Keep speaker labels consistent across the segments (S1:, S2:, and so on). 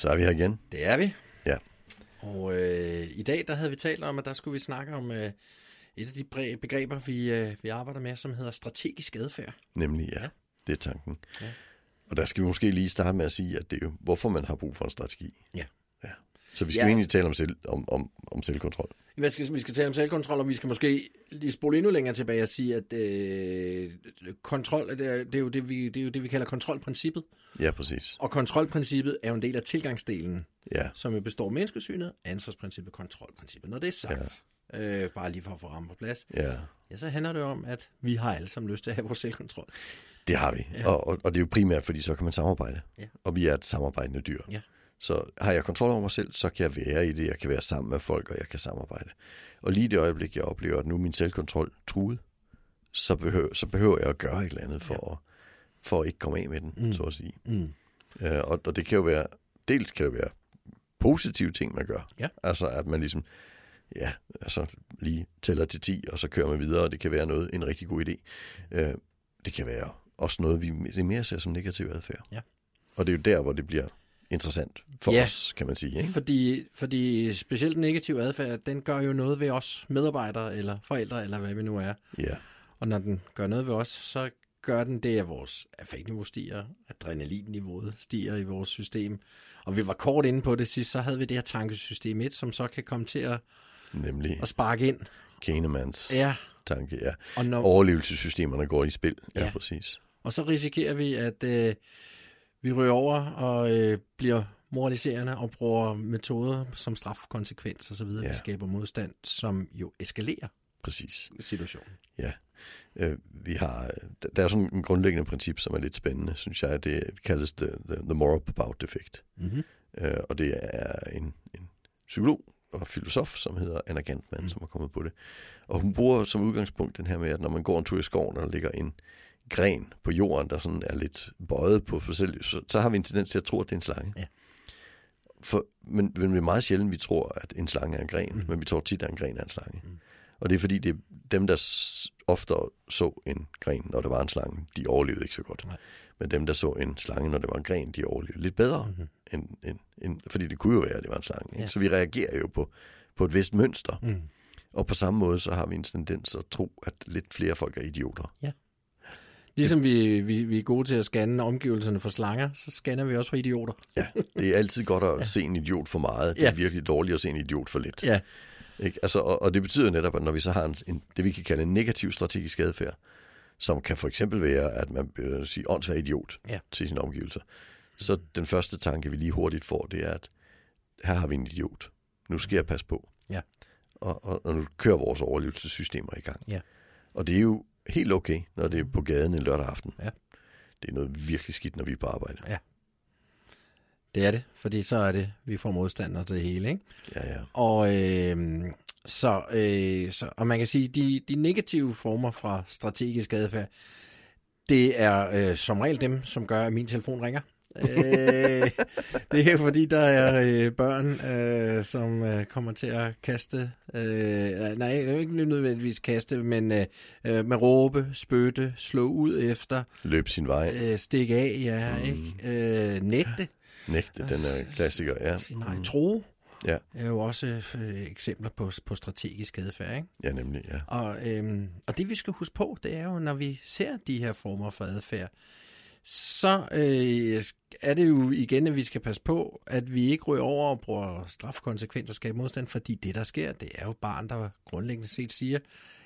S1: Så er vi her igen.
S2: det er vi.
S1: Ja.
S2: Og øh, i dag der havde vi talt om, at der skulle vi snakke om øh, et af de begreber, vi, øh, vi arbejder med, som hedder strategisk adfærd.
S1: Nemlig, ja.
S2: Ja.
S1: Det er tanken.
S2: Ja.
S1: Og der skal vi måske lige starte med at sige, at det er jo, hvorfor man har brug for en strategi.
S2: Ja.
S1: ja. Så vi skal
S2: ja.
S1: egentlig tale om, selv, om, om, om selvkontrol.
S2: Hvad skal, vi skal tale om selvkontrol, og vi skal måske lige spole endnu længere tilbage og sige, at øh, kontrol, det er, det, er jo det, vi, det er jo det, vi kalder kontrolprincippet.
S1: Ja, præcis.
S2: Og kontrolprincippet er jo en del af tilgangsdelen,
S1: Ja,
S2: som jo består af menneskesynet, ansvarsprincippet, kontrolprincippet. Når det er sagt, ja. øh, bare lige for at få ramme på plads,
S1: ja.
S2: ja, så handler det om, at vi har alle sammen lyst til at have vores selvkontrol.
S1: Det har vi. Ja. Og, og, og det er jo primært, fordi så kan man samarbejde.
S2: Ja.
S1: Og vi er et samarbejdende dyr.
S2: Ja.
S1: Så har jeg kontrol over mig selv, så kan jeg være i det. Jeg kan være sammen med folk, og jeg kan samarbejde. Og lige det øjeblik, jeg oplever, at nu er min selvkontrol truet, så behøver, så behøver jeg at gøre et eller andet for, ja. at, for at ikke komme af med den, mm. så at sige.
S2: Mm.
S1: Øh, og, og det kan jo være, dels kan det være positive ting, man gør.
S2: Ja.
S1: Altså, at man ligesom, ja, altså lige tæller til 10, og så kører man videre, og det kan være noget, en rigtig god idé. Øh, det kan være også noget, vi det mere ser som negativ adfærd.
S2: Ja.
S1: Og det er jo der, hvor det bliver interessant for
S2: Ja.
S1: os, kan man sige. Ikke?
S2: Fordi, fordi specielt negativ adfærd, den gør jo noget ved os medarbejdere, eller forældre, eller hvad vi nu er.
S1: Ja,
S2: Og når den gør noget ved os, så gør den det, at vores affektniveau stiger, adrenalinniveauet stiger i vores system. Og vi var kort inde på det sidst, så havde vi det her tankesystem 1, som så kan komme til at,
S1: nemlig
S2: at sparke ind.
S1: Kahnemans
S2: Ja,
S1: tanke. Ja.
S2: og, når,
S1: Overlevelsessystemerne går i spil. Ja,
S2: Ja.
S1: præcis.
S2: og så risikerer vi, at øh, vi ryger over og øh, bliver moraliserende og bruger metoder som strafkonsekvens og så videre.
S1: Ja.
S2: Vi skaber modstand, som jo eskalerer
S1: Præcis.
S2: situationen.
S1: Ja. Øh, vi har, der- der er sådan en grundlæggende princip, som er lidt spændende, synes jeg. Det kaldes the, the, the moral about effect.
S2: Mm-hmm.
S1: Øh, og det er en, en psykolog og filosof, som hedder Anna Gantman,
S2: mm.
S1: som har kommet på det. Og hun bruger som udgangspunkt den her med, at når man går en tur i skoven, og der ligger en gren på jorden, der sådan er lidt bøjet på selv, så, så har vi en tendens til at tro, at det er en slange.
S2: Ja.
S1: For, men, men det er meget sjældent, vi tror, at en slange er en gren,
S2: Mm.
S1: men vi tror tit, at en gren er en slange.
S2: Mm.
S1: Og det er fordi, det er dem, der s- ofte så en gren, når det var en slange, de overlevede ikke så godt.
S2: Nej.
S1: Men dem, der så en slange, når det var en gren, de overlevede lidt bedre.
S2: Mm-hmm.
S1: End, end, end, fordi det kunne jo være, at det var en slange. Ikke?
S2: Ja.
S1: Så vi reagerer jo på, på et vist mønster.
S2: Mm.
S1: Og på samme måde, så har vi en tendens at tro, at lidt flere folk er idioter.
S2: Ligesom vi, vi, vi er gode til at scanne omgivelserne for slanger, så scanner vi også for idioter.
S1: Ja, det er altid godt at ja. se en idiot for meget. Det er
S2: Ja.
S1: virkelig dårligt at se en idiot for lidt.
S2: Ja.
S1: Ikke? Altså, og, og det betyder netop, at når vi så har en, en, det, vi kan kalde en negativ strategisk adfærd, som kan for eksempel være, at man vil sige åndssvær idiot
S2: Ja.
S1: til sine omgivelser, så den første tanke, vi lige hurtigt får, det er, at her har vi en idiot. Nu skal jeg passe på.
S2: Ja.
S1: Og, og, og nu kører vores overlevelsessystemer i gang.
S2: Ja.
S1: Og det er jo helt okay, når det er på gaden en lørdag aften.
S2: Ja.
S1: Det er noget virkelig skidt, når vi er på arbejde.
S2: Det er det, fordi så er det, vi får modstander til det hele, ikke?
S1: Ja, ja.
S2: Og, øh, så, øh, så, og man kan sige, de, de negative former fra strategisk adfærd, det er øh, som regel dem, som gør, at min telefon ringer. Øh, det er fordi, der er øh, børn, øh, som øh, kommer til at kaste, øh, nej, det er ikke nødvendigvis kaste, men øh, øh, med råbe, spytte, slå ud efter,
S1: Løb sin vej.
S2: øh, stikke af, ja,
S1: Mm.
S2: ikke? Øh, nægte,
S1: Nægte, den er klassiker, ja.
S2: nej,
S1: Mm.
S2: tro,
S1: Ja.
S2: er jo også øh, eksempler på, på strategisk adfærd, ikke?
S1: Ja, nemlig, ja.
S2: Og, øhm, og det vi skal huske på, det er jo, når vi ser de her former for adfærd, så øh, er det jo igen, at vi skal passe på, at vi ikke ryger over og bruger strafkonsekvenser og skabe modstand, fordi det, der sker, det er jo barn, der grundlæggende set siger,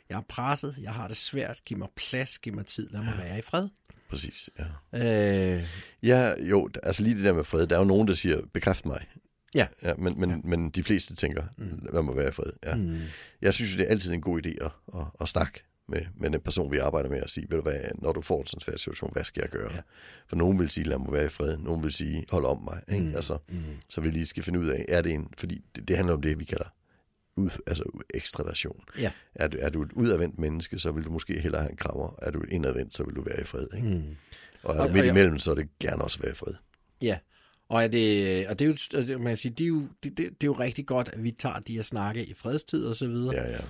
S2: jeg er presset, jeg har det svært, giv mig plads, giv mig tid, lad mig være i fred.
S1: Præcis, ja.
S2: Øh,
S1: Ja, jo, altså lige det der med fred, der er jo nogen, der siger, bekræft mig.
S2: Ja.
S1: ja men, men, ja. men de fleste tænker,
S2: Mm.
S1: hvad må være i fred. Ja.
S2: mm,
S1: Jeg synes det er altid en god idé at, at, at snakke med, med den person, vi arbejder med, og sige, ved du hvad, når du får en sådan svær situation, hvad skal jeg gøre?
S2: Ja.
S1: For nogen vil sige, lad mig være i fred. Nogen vil sige, hold om mig. Ikke?
S2: Mm.
S1: Altså,
S2: mm,
S1: så vi lige skal finde ud af, er det en, fordi det, det handler om det, vi kalder ud, altså ekstraversion.
S2: Ja.
S1: Er du, er du et udadvendt menneske, så vil du måske hellere have en krammer. Er du et indadvendt, så vil du være i fred. Ikke?
S2: mm.
S1: Og,
S2: Og-
S1: og midt
S2: og
S1: imellem, så er det gerne også være i fred.
S2: Ja, og, er det, og det er jo, man kan sige, det er, jo, det, det, det er jo rigtig godt, at vi tager de her snakke i fredstid og så videre.
S1: Ja, ja.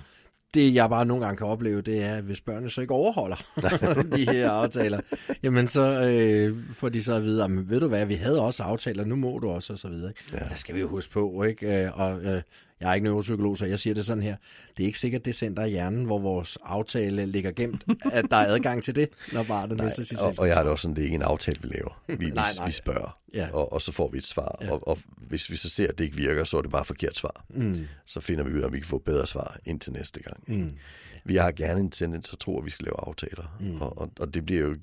S2: Det jeg bare nogle gange kan opleve, det er, at hvis børnene så ikke overholder de her aftaler, jamen så øh, får de så at vide, jamen, ved du hvad, vi havde også aftaler, nu må du også, og så videre. Ikke? Ja. Der skal vi jo huske på, ikke? Øh, og øh, jeg er ikke neuropsykolog, så jeg siger det sådan her. Det er ikke sikkert det center i hjernen, hvor vores aftale ligger gemt, at der er adgang til det, når barnet
S1: Nej,
S2: mister sit
S1: og, og jeg har det også sådan, det er ikke en aftale, vi laver. Vi, vi,
S2: nej.
S1: vi spørger,
S2: Ja.
S1: og, og så får vi et svar.
S2: Ja.
S1: Og, og hvis vi så ser, at det ikke virker, så er det bare forkert svar.
S2: Mm.
S1: Så finder vi ud af, om vi kan få bedre svar ind til næste gang.
S2: Mm.
S1: Vi har gerne en tendens at tro, at vi skal lave aftaler, mm. og, og, og det bliver jo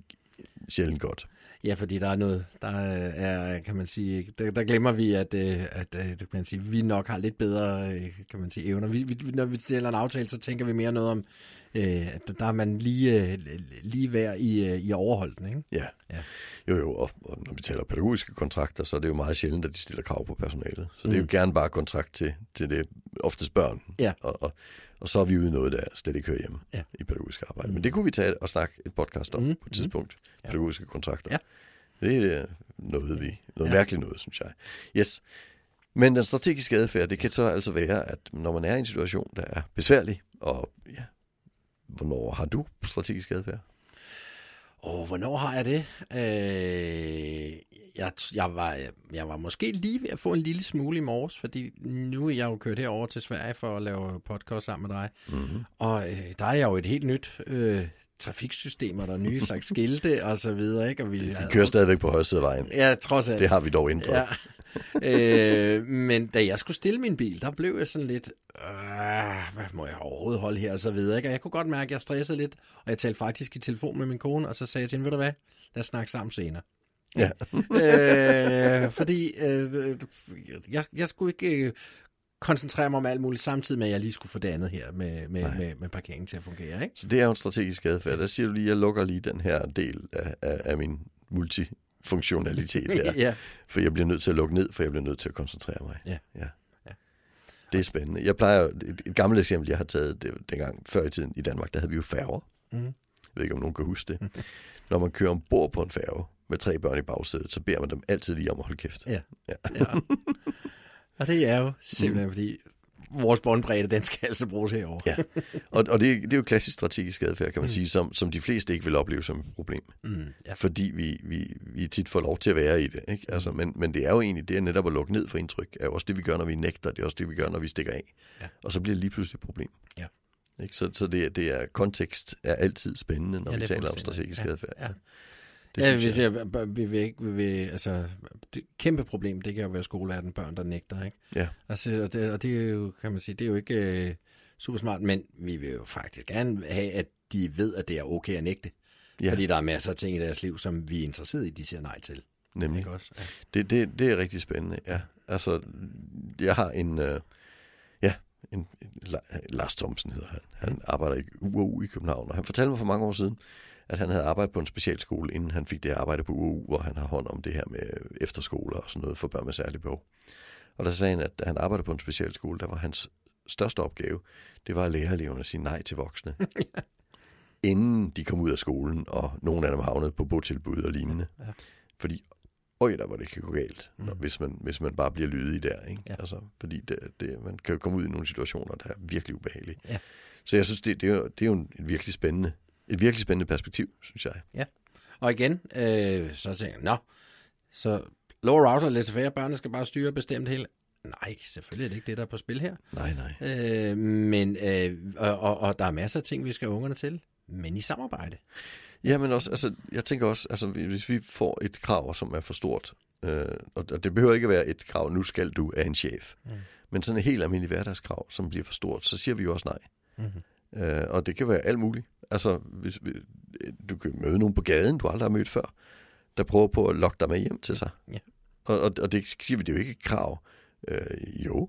S1: sjældent godt.
S2: Ja, fordi der er noget, der er, kan man sige, der, der glemmer vi, at, øh, at øh, det kan man sige, vi nok har lidt bedre, øh, kan man sige, evner. Vi, vi, når vi stiller en aftale, så tænker vi mere noget om, øh, at der er man lige, øh, lige værd i, øh, i at overholde den, ikke?
S1: Ja.
S2: Ja.
S1: Jo, jo, og, og når vi taler pædagogiske kontrakter, så er det jo meget sjældent, at de stiller krav på personalet. Så det er jo gerne bare kontrakt til, til det oftest børn.
S2: Ja.
S1: Og, og, og så er vi ude i noget, der slet ikke hører hjemme
S2: Ja.
S1: i pædagogisk arbejde. Men det kunne vi tage og snakke et podcast om
S2: Mm.
S1: på et tidspunkt. Pædagogiske kontrakter.
S2: Ja.
S1: Det er noget, vi, noget
S2: Ja.
S1: mærkeligt noget, synes jeg. Yes. Men den strategiske adfærd, det kan så altså være, at når man er i en situation, der er besværlig, og ja, hvornår har du strategisk adfærd?
S2: Åh, hvornår har jeg det? Øh, jeg, jeg, var, jeg var måske lige ved at få en lille smule i morges, fordi nu er jeg jo kørt herover til Sverige for at lave podcast sammen med dig.
S1: Mm-hmm.
S2: Og øh, der er jo et helt nyt øh, trafiksystem, og der er nye slags skilte og så videre, ikke? Og vi,
S1: De kører stadigvæk på højre side af vejen.
S2: Ja, trods alt.
S1: Det har vi dog ændret.
S2: Ja. øh, men da jeg skulle stille min bil, der blev jeg sådan lidt, øh, hvad må jeg overhovedet holde her og så videre. Ikke? Og jeg kunne godt mærke, at jeg stressede lidt, og jeg talte faktisk i telefon med min kone, og så sagde jeg til hende, ved du hvad, lad os snakke sammen senere.
S1: Ja.
S2: øh, fordi øh, jeg, jeg skulle ikke øh, koncentrere mig om alt muligt, samtidig med, at jeg lige skulle få det andet her med, med,
S1: Nej.
S2: med, med parkeringen til at fungere. Ikke?
S1: Så det er jo en strategisk adfærd. Der siger du lige, at jeg lukker lige den her del af, af, af min multifunktionalitet her.
S2: ja.
S1: For jeg bliver nødt til at lukke ned, for jeg bliver nødt til at koncentrere mig.
S2: Ja.
S1: ja.
S2: Ja.
S1: Det er spændende. Jeg plejer, et, et gammelt eksempel, jeg har taget, det dengang før i tiden i Danmark, der havde vi jo færger.
S2: Mhm.
S1: Jeg ved ikke, om nogen kan huske det. Når man kører ombord på en færge med tre børn i bagsædet, så beder man dem altid lige om at holde kæft.
S2: Ja.
S1: Ja.
S2: ja. Og det er jo simpelthen, fordi vores båndbredde, den skal altså bruges herovre.
S1: Ja. Og, og det, det er jo klassisk strategisk adfærd, kan man mm. sige, som, som de fleste ikke vil opleve som et problem.
S2: Mm, ja.
S1: fordi vi, vi, vi tit får lov til at være i det. Ikke? Altså, men, men det er jo egentlig det er netop at lukke ned for indtryk, er jo også det, vi gør, når vi nægter, det er også det, vi gør, når vi stikker af.
S2: Ja.
S1: Og så bliver det lige pludselig et problem.
S2: Ja.
S1: Ikke? Så, så det, er- det er, kontekst er altid spændende, når
S2: Ja,
S1: vi
S2: er
S1: taler om strategisk
S2: Ja,
S1: adfærd.
S2: ja.
S1: Det
S2: ja, hvis
S1: jeg.
S2: vi vil ikke, vi vil, altså, det kæmpe problem, det kan jo være skoleverden, børn, der nægter, ikke?
S1: Ja.
S2: Altså, og det, og det er jo, kan man sige, det er jo ikke øh, super smart, men vi vil jo faktisk gerne have, at de ved, at det er okay at nægte.
S1: Ja.
S2: Fordi der er masser af ting i deres liv, som vi er interesseret i, de siger nej til.
S1: Nemlig.
S2: Ikke også? Ja.
S1: Det, det, det er rigtig spændende, ja. Altså, jeg har en, øh, ja, en, en, La- Lars Thomsen hedder han. Han arbejder i UAU i København, og han fortalte mig for mange år siden, at han havde arbejdet på en specialskole, inden han fik det arbejde på UAU, hvor han har hånd om det her med efterskoler og sådan noget for børn med særlige behov. Og der sagde han, at da han arbejdede på en specialskole, der var hans største opgave, det var at lære eleverne at sige nej til voksne. inden de kom ud af skolen, og nogle af dem havnede på botilbud og lignende.
S2: Ja.
S1: Fordi øj, der hvor det kan gå galt, mm. hvis, man, hvis man bare bliver lydig der. Ikke?
S2: Ja.
S1: Altså, fordi det, det, man kan jo komme ud i nogle situationer, der er virkelig ubehagelige.
S2: Ja.
S1: Så jeg synes, det, det, er jo, det er jo en virkelig spændende, et virkelig spændende perspektiv, synes jeg.
S2: Og igen, øh, så tænker jeg, nå, så lower router og laissez-faire, børnene skal bare styre bestemt hele. Nej, selvfølgelig er det ikke det, der er på spil her.
S1: Nej, nej.
S2: Øh, men, øh, og, og, og der er masser af ting, vi skal have ungerne til, men i samarbejde.
S1: Ja, men også, altså, jeg tænker også, altså, hvis vi får et krav, som er for stort, øh, og og det behøver ikke at være et krav, nu skal du af en chef, mm. men sådan et helt almindeligt hverdagskrav, som bliver for stort, så siger vi jo også nej.
S2: Mm-hmm.
S1: Øh, og det kan være alt muligt. Altså, hvis, vi- du kan møde nogen på gaden, du aldrig har mødt før, der prøver på at lokke dig med hjem til sig.
S2: Ja.
S1: Og, og, og det siger vi, det er jo ikke et krav. Øh, jo,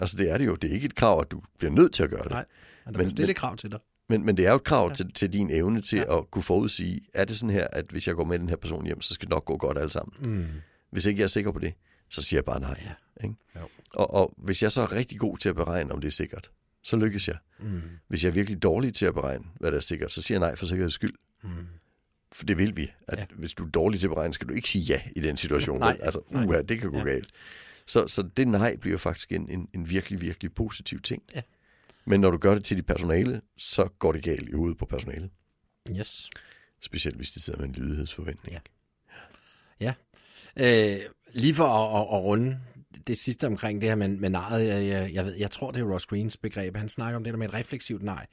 S1: altså det er det jo. Det er ikke et krav, at du bliver nødt til at gøre det.
S2: Nej, der
S1: Men-
S2: men, stille krav til dig.
S1: Men, men det er jo et krav ja. Til, til din evne til. Ja. at kunne forudsige, er det sådan her, at hvis jeg går med den her person hjem, så skal det nok gå godt alle sammen.
S2: Mm.
S1: Hvis ikke jeg er sikker på det, så siger jeg bare nej.
S2: Ja.
S1: Ikke?
S2: Jo.
S1: Og, og hvis jeg så er rigtig god til at beregne, om det er sikkert, så lykkes jeg.
S2: Mm.
S1: Hvis jeg er virkelig dårlig til at beregne, hvad der er sikkert, så siger jeg nej for sikkerheds skyld.
S2: Mm.
S1: For det vil vi. At ja.
S2: Ja.
S1: Hvis du er dårlig til at beregne, skal du ikke sige ja i den situation.
S2: Nej.
S1: Altså, uha, det kan gå ja.
S2: Ja.
S1: galt. Så, så det nej bliver faktisk en, en, en virkelig, virkelig positiv ting. Men når du gør det til dit personale, så går det galt i hovedet på personalet.
S2: Yes.
S1: Specielt hvis de sidder med en lydighedsforventning.
S2: Ja. Øh, lige for at, at, at runde det sidste omkring det her med, med nejet, jeg, jeg, jeg, ved, jeg tror, det er Ross Greens begreb. Han snakker om det der med et refleksivt nej.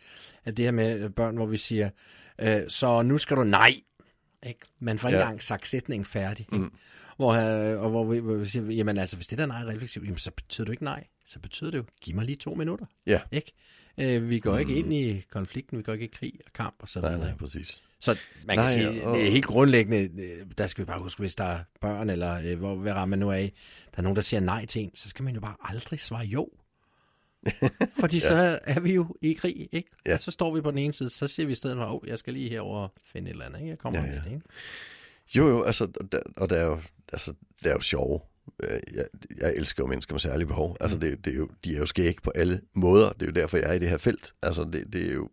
S2: At det her med børn, hvor vi siger, øh, så nu skal du nej. Ikke? Man får ikke
S1: Ja.
S2: engang sagt sætningen færdig. Ikke? Mm. Hvor, øh, og hvor vi, hvor vi siger, jamen altså, hvis det der nej er refleksivt, jamen, så betyder det ikke nej. Så betyder det jo, giv mig lige to minutter.
S1: Ja.
S2: Ikke? Øh, vi går ikke ind i konflikten, vi går ikke i krig og kamp og sådan
S1: Nej,
S2: noget.
S1: nej, præcis.
S2: Så man kan
S1: Nej,
S2: sige,
S1: og-
S2: det er helt grundlæggende, øh, der skal vi bare huske, hvis der er børn, eller øh, hvor, hvad rammer man nu af, der er nogen, der siger nej til en, så skal man jo bare aldrig svare jo. Fordi ja. så er vi jo i krig, ikke?
S1: Ja.
S2: Og så står vi på den ene side, så siger vi i stedet for, oh, jeg skal lige herover og finde et eller andet, ikke? Jeg kommer
S1: Ja,
S2: ja, det, ikke?
S1: Jo, jo, altså, og der, og der er jo, altså, det er jo sjove. Øh, Jeg, jeg elsker jo mennesker med særlige behov. Altså, det, det er jo, de er jo skæg på alle måder. Det er jo derfor, jeg er i det her felt. Altså, det, det er jo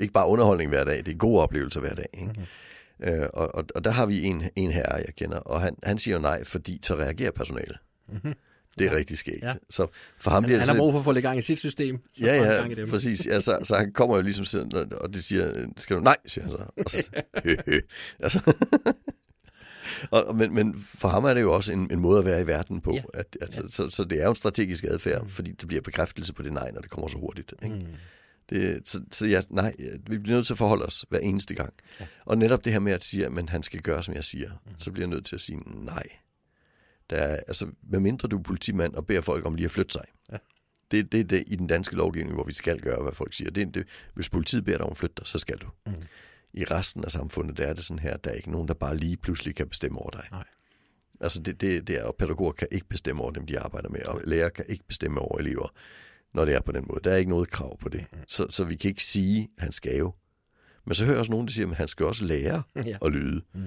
S1: ikke bare underholdning hver dag, det er gode oplevelser hver dag. Ikke? Mm-hmm. Øh, og, og, og der har vi en, en herre, jeg kender, og han, han siger jo nej, fordi så reagerer personalet. Mm-hmm. Det er ja. rigtig skægt.
S2: Ja.
S1: Ja. Så for ham
S2: Han,
S1: bliver
S2: han har brug for at få lidt gang i sit system. Så han
S1: Ja,
S2: gang i
S1: ja,
S2: dem.
S1: præcis. Ja, så, så han kommer jo ligesom sådan, og- det siger, skal du nej, siger han så. Og så hø, hø. Altså, og, men, men for ham er det jo også en, en måde at være i verden på.
S2: Ja.
S1: Ja. At, at, ja. så, så det er jo en strategisk adfærd, mm. fordi det bliver bekræftelse på det nej, når det kommer så hurtigt. Ikke? Mm. Det, så, så ja, nej, vi bliver nødt til at forholde os hver eneste gang. Ja. Og netop det her med at sige, at han skal gøre, som jeg siger, mm. så bliver jeg nødt til at sige nej. Der er, altså, medmindre du er politimand og beder folk om lige at flytte sig.
S2: Ja.
S1: Det, det er det i den danske lovgivning, hvor vi skal gøre, hvad folk siger. Det, det, hvis politiet beder dig om at flytte dig, så skal du. Mm. I resten af samfundet, der er det sådan her, der er ikke nogen, der bare lige pludselig kan bestemme over dig.
S2: Nej.
S1: Altså det, det, det er, og pædagoger kan ikke bestemme over dem, de arbejder med, og lærere kan ikke bestemme over elever, når det er på den måde. Der er ikke noget krav på det. Så, så vi kan ikke sige, at han skal jo. Men så hører jeg også nogen, der siger, at han skal også lære
S2: Ja.
S1: at lyde. Mm.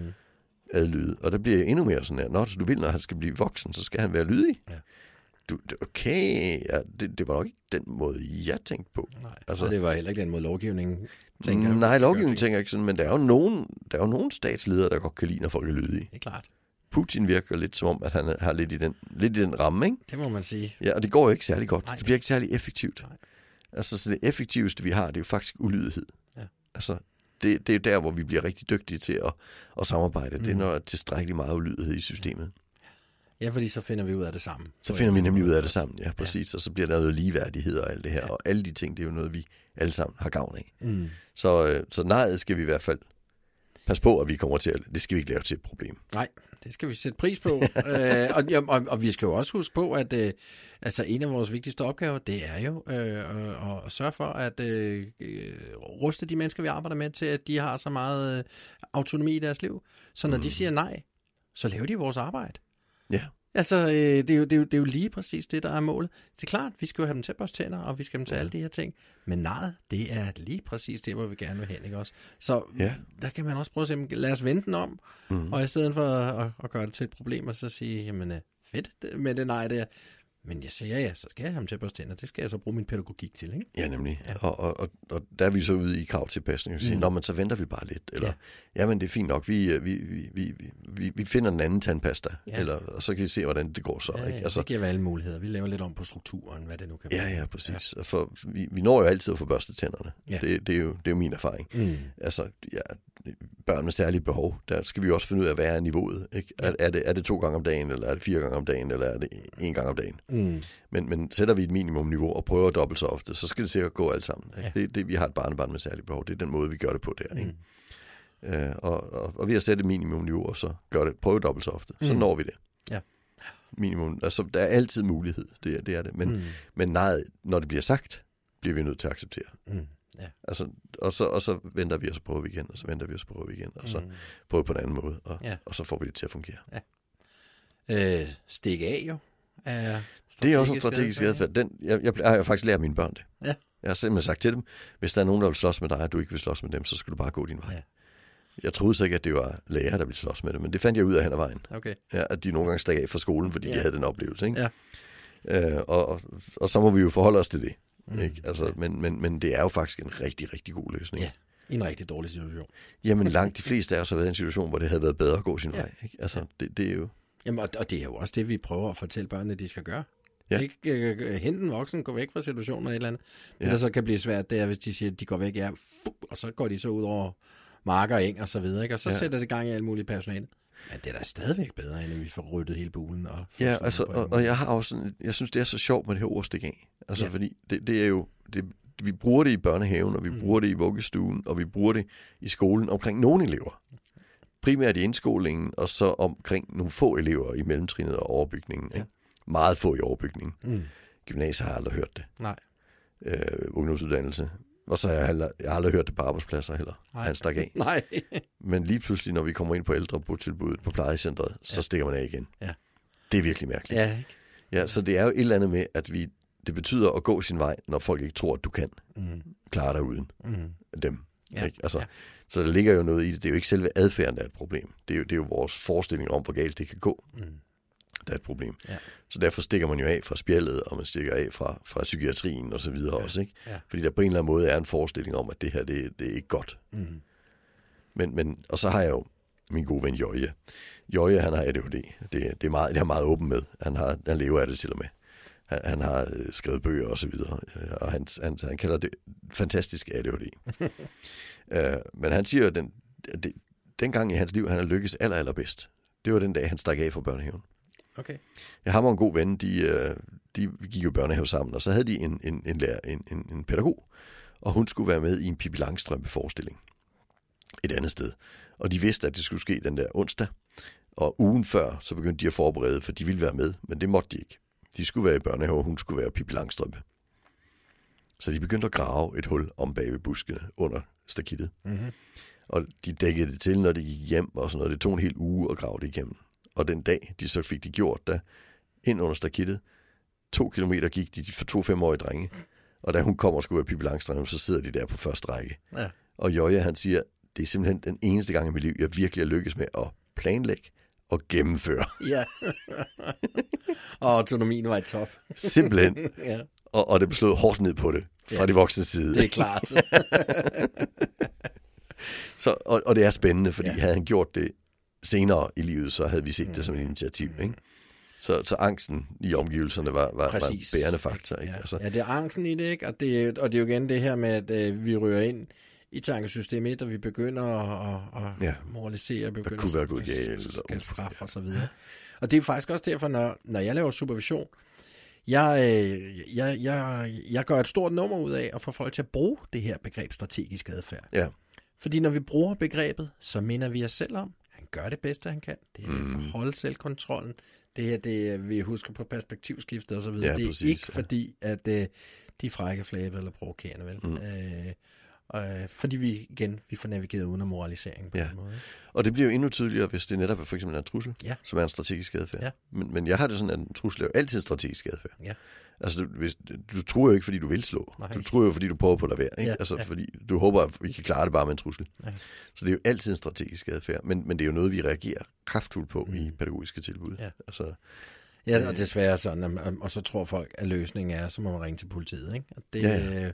S1: Adlyde. Og der bliver endnu mere sådan her, når du vil, når han skal blive voksen, så skal han være lydig.
S2: Ja.
S1: Du, okay, ja, det, det var nok ikke den måde, jeg tænkte på.
S2: Nej, altså, og det var heller ikke den måde lovgivningen tænker.
S1: Nej, lovgivningen tænker ikke sådan, men der er jo nogen, der er jo nogen statsledere, der godt kan lide, når folk er lydige.
S2: Det er klart.
S1: Putin virker lidt som om, at han har lidt i den, lidt i den ramme, ikke?
S2: Det må man sige.
S1: Ja, og det går jo ikke særlig godt.
S2: Nej.
S1: Det bliver ikke særlig effektivt.
S2: Nej.
S1: Altså, så det effektiveste, vi har, det er jo faktisk ulydighed.
S2: Ja.
S1: Altså, det, det er jo der, hvor vi bliver rigtig dygtige til at, at samarbejde. Mm. Det er, når der er tilstrækkeligt meget ulydighed i systemet.
S2: Ja, fordi så finder vi ud af det sammen.
S1: Så finder vi nemlig ud af det sammen, ja, præcis. Og så bliver der noget ligeværdighed og alt det her.
S2: Ja.
S1: Og alle de ting, det er jo noget, vi alle sammen har gavn af.
S2: Mm.
S1: Så, øh, så nej, skal vi i hvert fald passe på, at vi kommer til at... Det skal vi ikke lave til et problem.
S2: Nej, det skal vi sætte pris på. øh, og, og, og vi skal jo også huske på, at øh, altså en af vores vigtigste opgaver, det er jo øh, at, at sørge for at øh, øh, ruste de mennesker, vi arbejder med, til at de har så meget øh, autonomi i deres liv. Så når mm. de siger nej, så laver de vores arbejde.
S1: Ja,
S2: Altså, øh, det, er jo, det, er jo, det er jo lige præcis det, der er målet. Det er klart, vi skal jo have dem til at børste tænder, og vi skal have dem til ja. alle de her ting. Men nej, det er lige præcis det, hvor vi gerne vil hen, ikke også? Så
S1: Ja.
S2: der kan man også prøve at sige, lad os vente den om, mm. og i stedet for at, at gøre det til et problem, og så sige, jamen øh, fedt med det nej der. Men jeg siger, ja, ja, så skal jeg have dem til at børste tænder. Det skal jeg så bruge min pædagogik til, ikke?
S1: Ja, nemlig. Ja. Og, og, og, og der er vi så ude i kravtilpasning og sige, mm. nå, men så venter vi bare lidt. Eller, ja. jamen, det er fint nok, vi, øh, vi, vi, vi, vi, vi finder en anden tandpasta,
S2: Ja.
S1: ja. eller, og så kan vi se, hvordan det går så.
S2: Ja,
S1: ikke?
S2: ja, altså, det giver alle muligheder. Vi laver lidt om på strukturen, hvad det nu kan
S1: Ja,
S2: være.
S1: ja, præcis. Ja. For vi, vi når jo altid at få børstet tænderne.
S2: Ja.
S1: Ja. Det, det, er jo, det er jo min erfaring.
S2: Mm.
S1: Altså, ja, børn med særlige behov, der skal vi også finde ud af, hvad er niveauet. Ikke? Er, er, det, er det to gange om dagen, eller er det fire gange om dagen, eller er det en gang om dagen?
S2: Mm.
S1: Men, men sætter vi et minimumniveau og prøver dobbelt så ofte, så skal det sikkert gå alt sammen. Ikke?
S2: Ja.
S1: Det, det, vi har et barnebarn med særlige behov. Det er den måde, vi gør det på der. Ikke? Øh, og, og, og ved at sætte et minimumniveau, og så gør det, prøve dobbelt så ofte, så
S2: Mm.
S1: når vi det.
S2: Ja.
S1: Minimum. Altså, der er altid mulighed. Det, er- det er det. Men,
S2: Mm.
S1: men nej, når det bliver sagt, bliver vi nødt til at acceptere.
S2: Mm. Ja.
S1: Altså, og, så, og så venter vi, og så prøver vi igen, og så venter vi, og så prøver vi igen, og så prøver vi på en anden måde, og,
S2: Ja.
S1: og så får vi det til at fungere.
S2: Øh, stik af jo. Er
S1: Det er også en strategisk adfærd. Den, jeg, jeg, jeg har faktisk lært mine børn det.
S2: Ja.
S1: Jeg har simpelthen sagt til dem, hvis der er nogen, der vil slås med dig, og du ikke vil slås med dem, så skal du bare gå din vej.
S2: Ja.
S1: Ja. Jeg troede så ikke, at det var lærer, der ville slås med det, men det fandt jeg ud af hen ad vejen.
S2: Okay.
S1: Ja, at de nogle gange stak af fra skolen, fordi ja.
S2: Ja.
S1: de havde den oplevelse. Ikke?
S2: Ja.
S1: Øh, og, og, og så må vi jo forholde os til det. Mm. Ikke? Altså, men, men, men det er jo faktisk en rigtig, rigtig god løsning.
S2: Ja. I en rigtig dårlig situation.
S1: Jamen langt de fleste af os har været i en situation, hvor det havde været bedre at gå sin
S2: Ja.
S1: vej. Ikke? Altså, det, det er jo...
S2: Jamen, og, og det er jo også det, vi prøver at fortælle børnene, de skal gøre. Ja. Ikke øh, hente en voksen, gå væk fra situationen og et eller andet. Det,
S1: Ja.
S2: der så kan blive svært, det er, hvis de siger, at de går væk, ja, fup, og så går de så ud over marker eng og så videre, ikke? og så. Ja. sætter det gang i alt muligt personale. Men det er da stadigvæk bedre, end at vi får ryddet hele bulen. Og får
S1: Ja, altså, og, og jeg har også sådan, jeg synes, det er så sjovt med det her ord stik af. Altså,
S2: Ja.
S1: fordi det, det er jo, det, vi bruger det i børnehaven, og vi
S2: Mm.
S1: bruger det i vuggestuen, og vi bruger det i skolen omkring nogle elever. Primært i indskolingen, og så omkring nogle få elever i mellemtrinnet og overbygningen.
S2: Ja.
S1: Ikke? Meget få i overbygningen.
S2: Mm.
S1: Gymnasiet har aldrig hørt det.
S2: Nej.
S1: Øh, ungdomsuddannelse. Og så har jeg, jeg har aldrig hørt det på arbejdspladser heller.
S2: Nej.
S1: Han stak af.
S2: Nej.
S1: Men lige pludselig, når vi kommer ind på ældrebotilbuddet på plejecentret, så
S2: Ja.
S1: stikker man af igen.
S2: Ja.
S1: Det er virkelig mærkeligt.
S2: ja, ikke?
S1: Ja, så det er jo et eller andet med, at vi, det betyder at gå sin vej, når folk ikke tror, at du kan
S2: Mm.
S1: klare dig uden
S2: Mm.
S1: dem.
S2: Ja,
S1: Ikke? Altså,
S2: ja.
S1: Så der ligger jo noget i det. Det er jo ikke selve adfærden, der er et problem. Det er jo, det er jo vores forestilling om, hvor galt det kan gå,
S2: Mm.
S1: Der er et problem.
S2: Ja.
S1: Så derfor stikker man jo af fra spjældet, og man stikker af fra, fra psykiatrien og så videre
S2: Ja.
S1: også. Ikke?
S2: Ja.
S1: Fordi der på en eller anden måde er en forestilling om, at det her, det, det er ikke godt.
S2: Mm.
S1: Men, men, og så har jeg jo min gode ven Jøje. Jøje, han har ADHD. Det, det, er meget, det er meget åben med. Han, har, han lever af det til og med. Han, han har øh, skrevet bøger og så videre, øh, og han, han, han kalder det fantastisk ADHD. øh, men han siger jo, at den, det, dengang i hans liv, han har lykkes aller, allerbedst, det var den dag, han stak af fra børnehaven.
S2: Okay.
S1: Jeg har en god ven, de, øh, de gik jo børnehave sammen, og så havde de en, en, en, lærer, en, en, en pædagog, og hun skulle være med i en Pippi Langstrømpe-forestilling et andet sted. Og de vidste, at det skulle ske den der onsdag, og ugen før, så begyndte de at forberede, for de ville være med, men det måtte de ikke. De skulle være i børnehave, og hun skulle være Pippi Langstrømpe. Så de begyndte at grave et hul om bag ved buskene under stakittet.
S2: Mm-hmm.
S1: Og de dækkede det til, når de gik hjem og sådan noget. Det tog en hel uge at grave det igennem. Og den dag, de så fik de gjort det, ind under stakittet, to kilometer gik de for to femårige drenge. Og da hun kommer og skulle være Pippi Langstrømpe, så sidder de der på første række.
S2: Ja.
S1: Og Jøje, han siger, det er simpelthen den eneste gang i mit liv, jeg virkelig har lykkes med at planlægge og gennemføre.
S2: Ja. og autonomien var i top.
S1: Simpelthen.
S2: ja,
S1: Og, og det blev slået hårdt ned på det fra
S2: Ja.
S1: de voksne side.
S2: det er klart.
S1: Så, og, og det er spændende, fordi
S2: ja.
S1: havde han gjort det senere i livet, så havde vi set det som et initiativ. Ikke? Så, så angsten i omgivelserne var, var, var en bærende faktor. Ikke?
S2: Ja.
S1: Altså,
S2: ja, det er angsten i det, ikke? Og det, og det er jo igen det her med, at øh, vi ryger ind i tankesystem 1, og vi begynder at, at, at
S1: Ja.
S2: moralisere, begynder
S1: kunne være
S2: at-
S1: eller-
S2: straffe og så videre. Og det er faktisk også derfor, når, når jeg laver supervision, jeg, øh, jeg, jeg, jeg gør et stort nummer ud af at få folk til at bruge det her begreb strategisk adfærd.
S1: ja.
S2: Fordi når vi bruger begrebet, så minder vi os selv om, at han gør det bedste, han kan. Det er for at
S1: Mm.
S2: holde selvkontrollen. Det her, det vi husker på perspektivskiftet og så videre.
S1: Ja,
S2: det er
S1: præcis,
S2: ikke
S1: ja.
S2: fordi, at øh, de er frække, flæbe eller provokerende, vel?
S1: Mm.
S2: Øh, øh, fordi vi igen, vi får navigeret uden om moralisering på
S1: Ja.
S2: den måde.
S1: Og det bliver jo endnu tydeligere, hvis det netop er for eksempel en trussel,
S2: Ja.
S1: som er en strategisk adfærd.
S2: Ja.
S1: Men, men jeg har det sådan, at en trussel er jo altid en strategisk adfærd.
S2: Ja.
S1: Altså, du, hvis, du tror jo ikke, fordi du vil slå.
S2: Nej.
S1: Du tror jo, fordi du prøver på at lade være. Ikke?
S2: Ja,
S1: altså,
S2: ja.
S1: fordi du håber, at vi kan klare det bare med en trussel.
S2: Ja.
S1: Så det er jo altid en strategisk adfærd. Men, men det er jo noget, vi reagerer kraftfuldt på
S2: Mm.
S1: i pædagogiske tilbud.
S2: Ja.
S1: Altså,
S2: Ja, og desværre sådan, at- og så tror folk, at løsningen er, så må man ringe til politiet. Ikke? Og det,
S1: Ja,
S2: øh,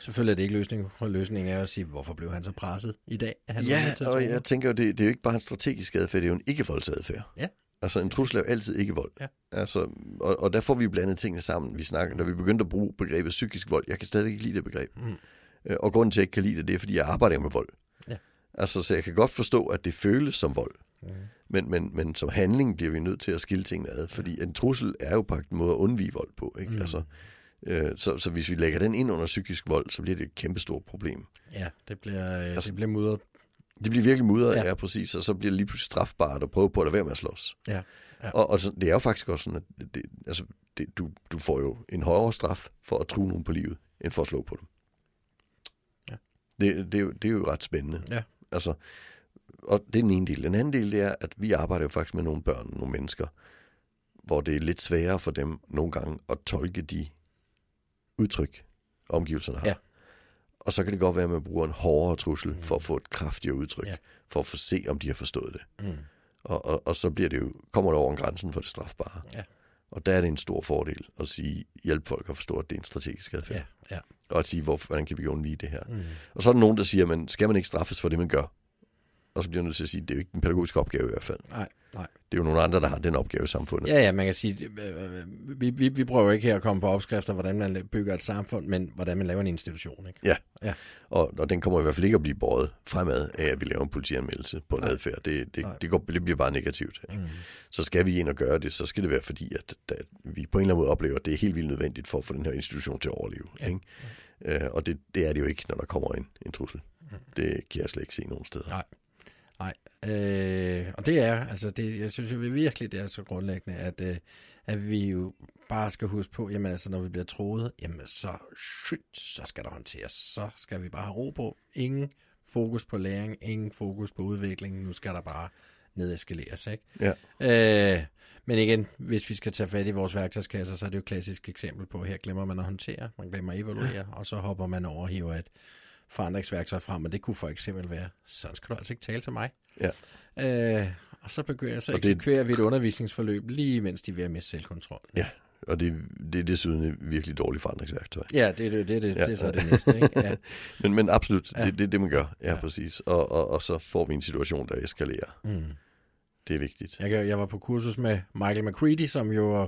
S2: selvfølgelig er det ikke løsningen. Løsningen er at sige, hvorfor blev han så presset i dag? Han
S1: ja, og jeg tænker det, det er jo ikke bare en strategisk adfærd, det er jo en ikke-voldsadfærd.
S2: Ja.
S1: Altså, en trussel er jo altid ikke-vold.
S2: Ja.
S1: Altså, og, og der får vi blandet tingene sammen. Vi snakker, når vi begyndte at bruge begrebet psykisk vold, jeg kan stadigvæk ikke lide det begreb.
S2: Mm.
S1: Øh, Og grunden til, at jeg ikke kan lide det, det er, fordi jeg arbejder med vold.
S2: Ja.
S1: Altså, så jeg kan godt forstå, at det føles som vold.
S2: Mm.
S1: Men, men, men som handling bliver vi nødt til at skille tingene ad, fordi en trussel er jo på en måde at undvige vold på. Ikke?
S2: Mm.
S1: Mm. Altså, øh, så, så hvis vi lægger den ind under psykisk vold, så bliver det et kæmpestort problem.
S2: Ja, det bliver, øh,
S1: Altså-
S2: det bliver mudret.
S1: Det bliver virkelig mudret,
S2: Ja.
S1: ja præcis, og så bliver det lige pludselig strafbart at prøve på at lade være med at slås.
S2: Ja, ja.
S1: Og, og det er jo faktisk også sådan, at det, altså, det, du, du får jo en højere straf for at true nogen på livet, end for at slå på dem.
S2: Ja.
S1: Det, det, er, jo, det er jo ret spændende.
S2: Ja.
S1: Altså, og det er den ene del. Den anden del det er, at vi arbejder jo faktisk med nogle børn, nogle mennesker, hvor det er lidt sværere for dem nogle gange at tolke de udtryk, omgivelserne har.
S2: Ja.
S1: Og så kan det godt være, at man bruger en hårdere trussel for at få et kraftigere udtryk,
S2: Ja.
S1: for at få se, om de har forstået det.
S2: Mm.
S1: Og, og, og så bliver det jo, kommer det over en grænsen for det strafbare.
S2: Ja.
S1: Og der er det en stor fordel at sige, hjælp folk at forstå, at det er en strategisk adfærd.
S2: Ja, ja.
S1: Og at sige, hvor, hvordan kan vi undvige det her.
S2: Mm.
S1: Og så er der nogen, der siger, men skal man ikke straffes for det, man gør? Og så bliver jeg nødt til at sige, det er jo ikke en pædagogisk opgave i hvert fald.
S2: Nej. Nej.
S1: Det er jo nogle andre, der har den opgave i samfundet.
S2: Ja, ja, man kan sige, øh, øh, vi, vi, vi prøver ikke her at komme på opskrifter, hvordan man bygger et samfund, men hvordan man laver en institution. Ikke?
S1: Ja,
S2: Ja.
S1: Og, og den kommer i hvert fald ikke at blive båret fremad af, at vi laver en politianmeldelse på en adfærd. Det, det,
S2: Nej.
S1: det, går, det bliver bare negativt. Ikke?
S2: Mm.
S1: Så skal vi ind og gøre det, så skal det være fordi, at, at vi på en eller anden måde oplever, at det er helt vildt nødvendigt for at få den her institution til at overleve.
S2: Ja.
S1: Ikke? Øh, og det, det er det jo ikke, når der kommer en, en trussel.
S2: Mm.
S1: Det kan jeg slet ikke se nogen steder.
S2: Nej. Nej. Øh, og det er, altså det, jeg synes jo virkelig, det er så grundlæggende, at, øh, at vi jo bare skal huske på, jamen altså, når vi bliver troet, jamen så, shit, så skal der håndteres. Så skal vi bare have ro på. Ingen fokus på læring, ingen fokus på udvikling. Nu skal der bare nedeskaleres, ikke?
S1: Ja.
S2: Øh, men igen, hvis vi skal tage fat i vores værktøjskasser, så er det jo et klassisk eksempel på, her glemmer man at håndtere, man glemmer at evaluere, og så hopper man over og hiver et forandringsværktøj frem, og det kunne for eksempel være, sådan skal du altså ikke tale til mig.
S1: Ja.
S2: Øh, og så begynder så
S1: Og det-
S2: vi et undervisningsforløb, lige mens de er ved at miste selvkontrol.
S1: Ja, og det, det er desuden et virkelig dårligt forandringsværktøj.
S2: Ja, det, er det, det, det,
S1: Ja.
S2: det er så det næste, ikke? Ja.
S1: Men, men absolut,
S2: Ja.
S1: det, det er det, man gør. Ja.
S2: ja.
S1: præcis. Og, og, og så får vi en situation, der eskalerer.
S2: Mm.
S1: Det er vigtigt.
S2: Jeg, jeg var på kursus med Michael McCready, som jo er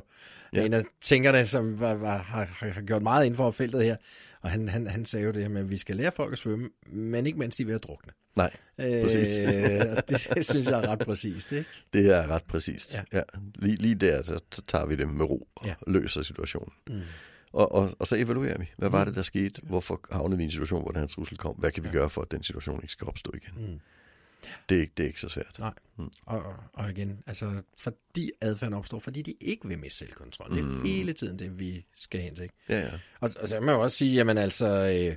S1: Ja.
S2: en af tænkerne, som var, var, har, har gjort meget inden for feltet her. Og han, han, han sagde jo det her med, at vi skal lære folk at svømme, men ikke mens de er ved at drukne.
S1: Nej, præcis.
S2: Øh, og det synes jeg er ret præcist, ikke?
S1: det er ret præcist.
S2: Ja.
S1: Ja. Lige, lige der, så tager vi det med ro og
S2: Ja.
S1: ja. løser situationen.
S2: Mm.
S1: Og, og, og så evaluerer vi. Hvad var det, der skete? Hvorfor havnede vi i en situation, hvor den her trussel kom? Hvad kan vi
S2: Ja.
S1: gøre for, at den situation ikke skal opstå igen?
S2: Mm.
S1: Det, er ikke, det er ikke så svært.
S2: Nej.
S1: Mm.
S2: Og, og igen, altså, fordi adfærden opstår, fordi de ikke vil miste selvkontrol. Det er
S1: Mm.
S2: hele tiden det, vi skal hen til. ikke?
S1: Ja, ja.
S2: Og, og så kan man jo også sige, jamen altså, øh,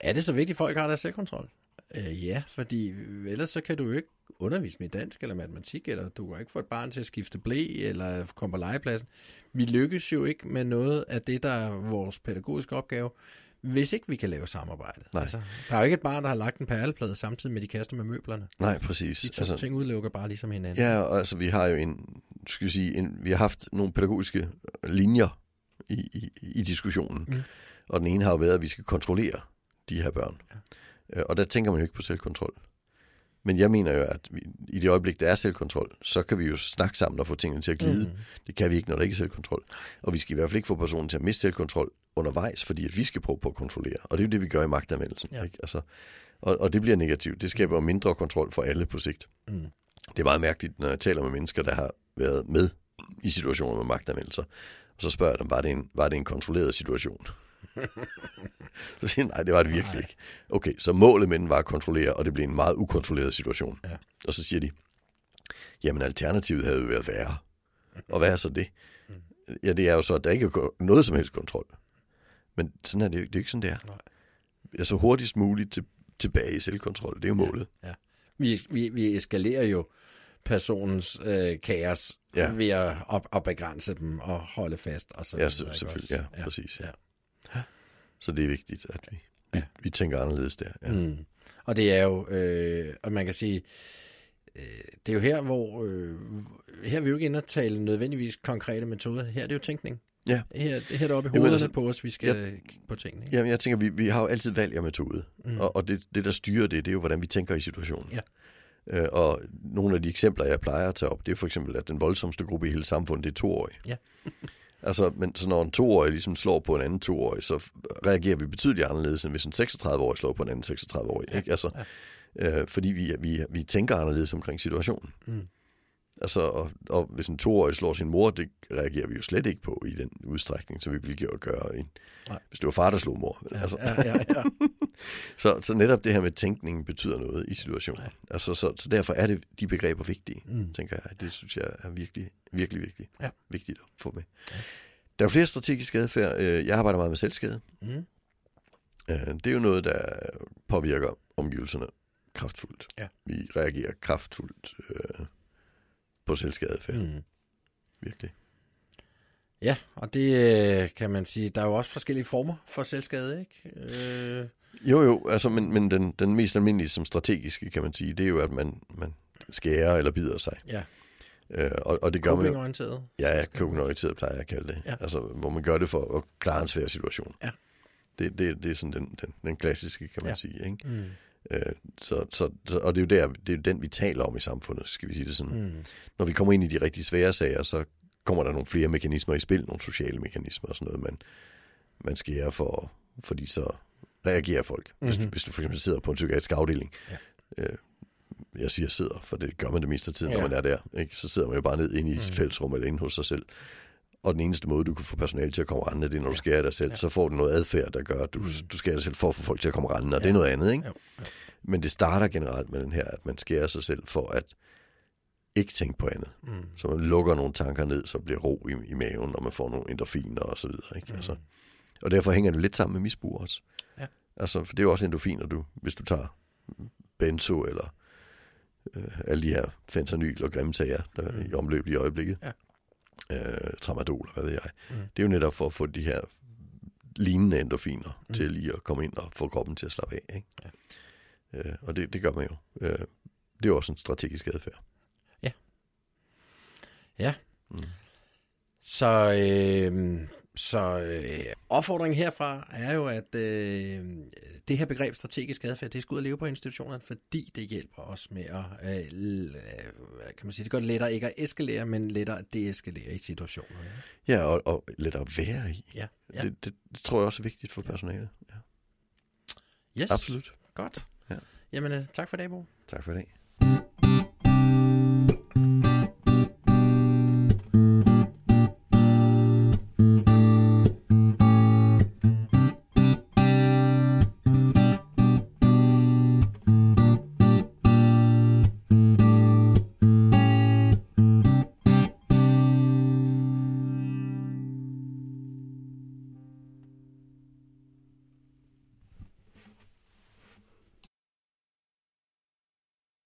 S2: er det så vigtigt, at folk har deres selvkontrol? Øh, ja, fordi ellers så kan du jo ikke undervise med dansk eller matematik, eller du kan ikke få et barn til at skifte blæ, eller komme på legepladsen. Vi lykkes jo ikke med noget af det, der er vores pædagogiske opgave, hvis ikke vi kan lave samarbejde.
S1: Nej.
S2: Altså, der er jo ikke et barn, der har lagt en perleplade samtidig med, de kaster med møblerne.
S1: Nej, præcis.
S2: De to altså, ting udelukker bare ligesom hinanden.
S1: Ja, og altså vi har jo en, skal vi sige, en, vi har haft nogle pædagogiske linjer i, i, i diskussionen.
S2: Mm.
S1: Og den ene har jo været, at vi skal kontrollere de her børn.
S2: Ja.
S1: Ja. Og der tænker man jo ikke på selvkontrol. Men jeg mener jo, at vi, i det øjeblik, der er selvkontrol, så kan vi jo snakke sammen og få tingene til at glide.
S2: Mm.
S1: Det kan vi ikke, når der ikke er selvkontrol. Og vi skal i hvert fald ikke få personen til at miste selvkontrol undervejs, fordi at vi skal prøve på at kontrollere. Og det er jo det, vi gør i magtanvendelsen.
S2: Ja.
S1: Ikke? Altså, og, og det bliver negativt. Det skaber jo mindre kontrol for alle på sigt.
S2: Mm.
S1: Det er meget mærkeligt, når jeg taler med mennesker, der har været med i situationer med magtanvendelser. Og så spørger jeg dem, var det en, var det en kontrolleret situation? så siger de, nej, det var det virkelig
S2: Nej.
S1: ikke. Okay, så målet med den var at kontrollere, og det blev en meget ukontrolleret situation.
S2: Ja.
S1: Og så siger de, jamen alternativet havde jo været værre. Og hvad er så det? Ja, det er jo så, at der ikke er noget som helst kontrol. Men sådan er det jo det er ikke sådan, det er.
S2: Nej.
S1: Altså hurtigst muligt til, tilbage i selvkontrol, det er jo målet.
S2: Vi, vi, vi eskalerer jo personens øh, kaos ja.
S1: Ja.
S2: ved at, at, at begrænse dem og holde fast. Og så
S1: Ja, så,
S2: ikke
S1: selvfølgelig.
S2: også?
S1: Ja, præcis. Ja.
S2: Ja.
S1: Så det er vigtigt, at vi, vi,
S2: Ja.
S1: vi tænker anderledes der. Ja.
S2: Mm. Og det er jo, øh, og man kan sige, øh, det er jo her, hvor, øh, her er vi jo ikke inde og tale nødvendigvis konkrete metoder. Her er det jo tænkning.
S1: Ja.
S2: Her, her er det oppe i hovederne
S1: altså,
S2: på os, vi skal ja. kigge på tingene. Ikke?
S1: Jamen, jeg tænker, vi, vi har jo altid valg af metode.
S2: Mm.
S1: Og, og det, det, der styrer det, det er jo, hvordan vi tænker i situationen.
S2: Ja.
S1: Øh, og nogle af de eksempler, jeg plejer at tage op, det er for eksempel, at den voldsomste gruppe i hele samfundet, det er toårige.
S2: Ja.
S1: altså, men så når en toårig ligesom slår på en anden toårig, så reagerer vi betydeligt anderledes, end hvis en 36-årig slår på en anden 36-årig.
S2: Ja.
S1: Ikke? Altså, øh, fordi vi, vi, vi tænker anderledes omkring situationen.
S2: Mm.
S1: Altså, og, og hvis en toårig slår sin mor, det reagerer vi jo slet ikke på i den udstrækning, som vi ville gøre- gøre, en,
S2: Nej.
S1: hvis det var far, der slog mor.
S2: Ja,
S1: altså,
S2: ja, ja, ja.
S1: så, så netop det her med tænkningen betyder noget i situationen.
S2: Ja.
S1: Altså, så, så derfor er det de begreber vigtige,
S2: Mm.
S1: tænker jeg. Det synes jeg er virkelig, virkelig vigtigt.
S2: Ja.
S1: Vigtigt at få med.
S2: Ja.
S1: Der er flere strategiske adfærd. Øh, Jeg arbejder meget med selvskade.
S2: Mm.
S1: Øh, Det er jo noget, der påvirker omgivelserne kraftfuldt.
S2: Ja.
S1: Vi reagerer kraftfuldt øh, på selvskadeadfærd. Mm. Virkelig.
S2: Ja, og det øh, kan man sige, der er jo også forskellige former for selvskade, ikke? Øh,
S1: Jo, jo, altså, men, men den, den mest almindelige som strategiske, kan man sige, det er jo, at man, man skærer eller bider sig.
S2: ja,
S1: Øh, og, og det gør man jo, ja, coping-orienteret plejer jeg at kalde det.
S2: Ja.
S1: Altså, hvor man gør det for at klare en svær situation.
S2: Ja.
S1: Det, det, det er sådan den, den, den klassiske, kan man
S2: ja.
S1: sige. Ikke?
S2: Mm.
S1: Øh, så, så, og det er jo der, det er jo den, vi taler om i samfundet, skal vi sige det sådan.
S2: Mm.
S1: Når vi kommer ind i de rigtig svære sager, så kommer der nogle flere mekanismer i spil, nogle sociale mekanismer og sådan noget, man, man skærer for, fordi så reagerer folk. Hvis,
S2: Mhm.
S1: mm-hmm. hvis du for eksempel sidder på en psykiatrisk afdeling,
S2: Ja.
S1: øh, jeg siger sidder, for det gør man det meste af tiden,
S2: Ja.
S1: når man er der. Ikke? Så sidder man jo bare ned inde i
S2: Mhm.
S1: sit fællesrum eller inde hos sig selv. Og den eneste måde, du kan få personale til at komme rendende, det er, når du skærer dig selv.
S2: Ja.
S1: Så får du noget adfærd, der gør, at du,
S2: Mhm.
S1: du skærer dig selv for at få folk til at komme rendende, og
S2: Ja.
S1: det er noget andet. Ikke?
S2: Jo, jo.
S1: Men det starter generelt med den her, at man skærer sig selv for at ikke tænke på andet.
S2: Mm.
S1: Så man lukker nogle tanker ned, så bliver ro i, i maven, og man får nogle endorfiner og så videre. Ikke?
S2: Mm.
S1: Altså, og derfor hænger det lidt sammen med misbrug også.
S2: Ja.
S1: Altså, for det er jo også endorfiner, du, hvis du tager benzo eller øh, alle de her fentanyl og grimme sager, der er i
S2: Mm.
S1: omløb lige i øjeblikket.
S2: Ja.
S1: Øh, tramadol, hvad ved jeg.
S2: Mm.
S1: Det er jo netop for at få de her lignende endorfiner
S2: Mm.
S1: til lige at komme ind og få kroppen til at slappe af. Ikke?
S2: Ja.
S1: Øh, og det, det gør man jo. Øh, det er jo også en strategisk adfærd.
S2: Ja.
S1: Mm.
S2: Så, øh, så øh, opfordringen herfra er jo, at øh, det her begreb strategisk adfærd, det skal ud og leve på institutionerne, fordi det hjælper os med at, øh, øh, kan man sige, det gør det lettere ikke at eskalere, men lettere at deeskalere i situationerne.
S1: Ja, og, og let at være i.
S2: Ja, ja.
S1: Det, det, det tror jeg også er vigtigt for personalet. Ja.
S2: Yes,
S1: Absolut.
S2: godt.
S1: Ja.
S2: Jamen, øh, tak for i dag, Bo.
S1: Tak for i dag.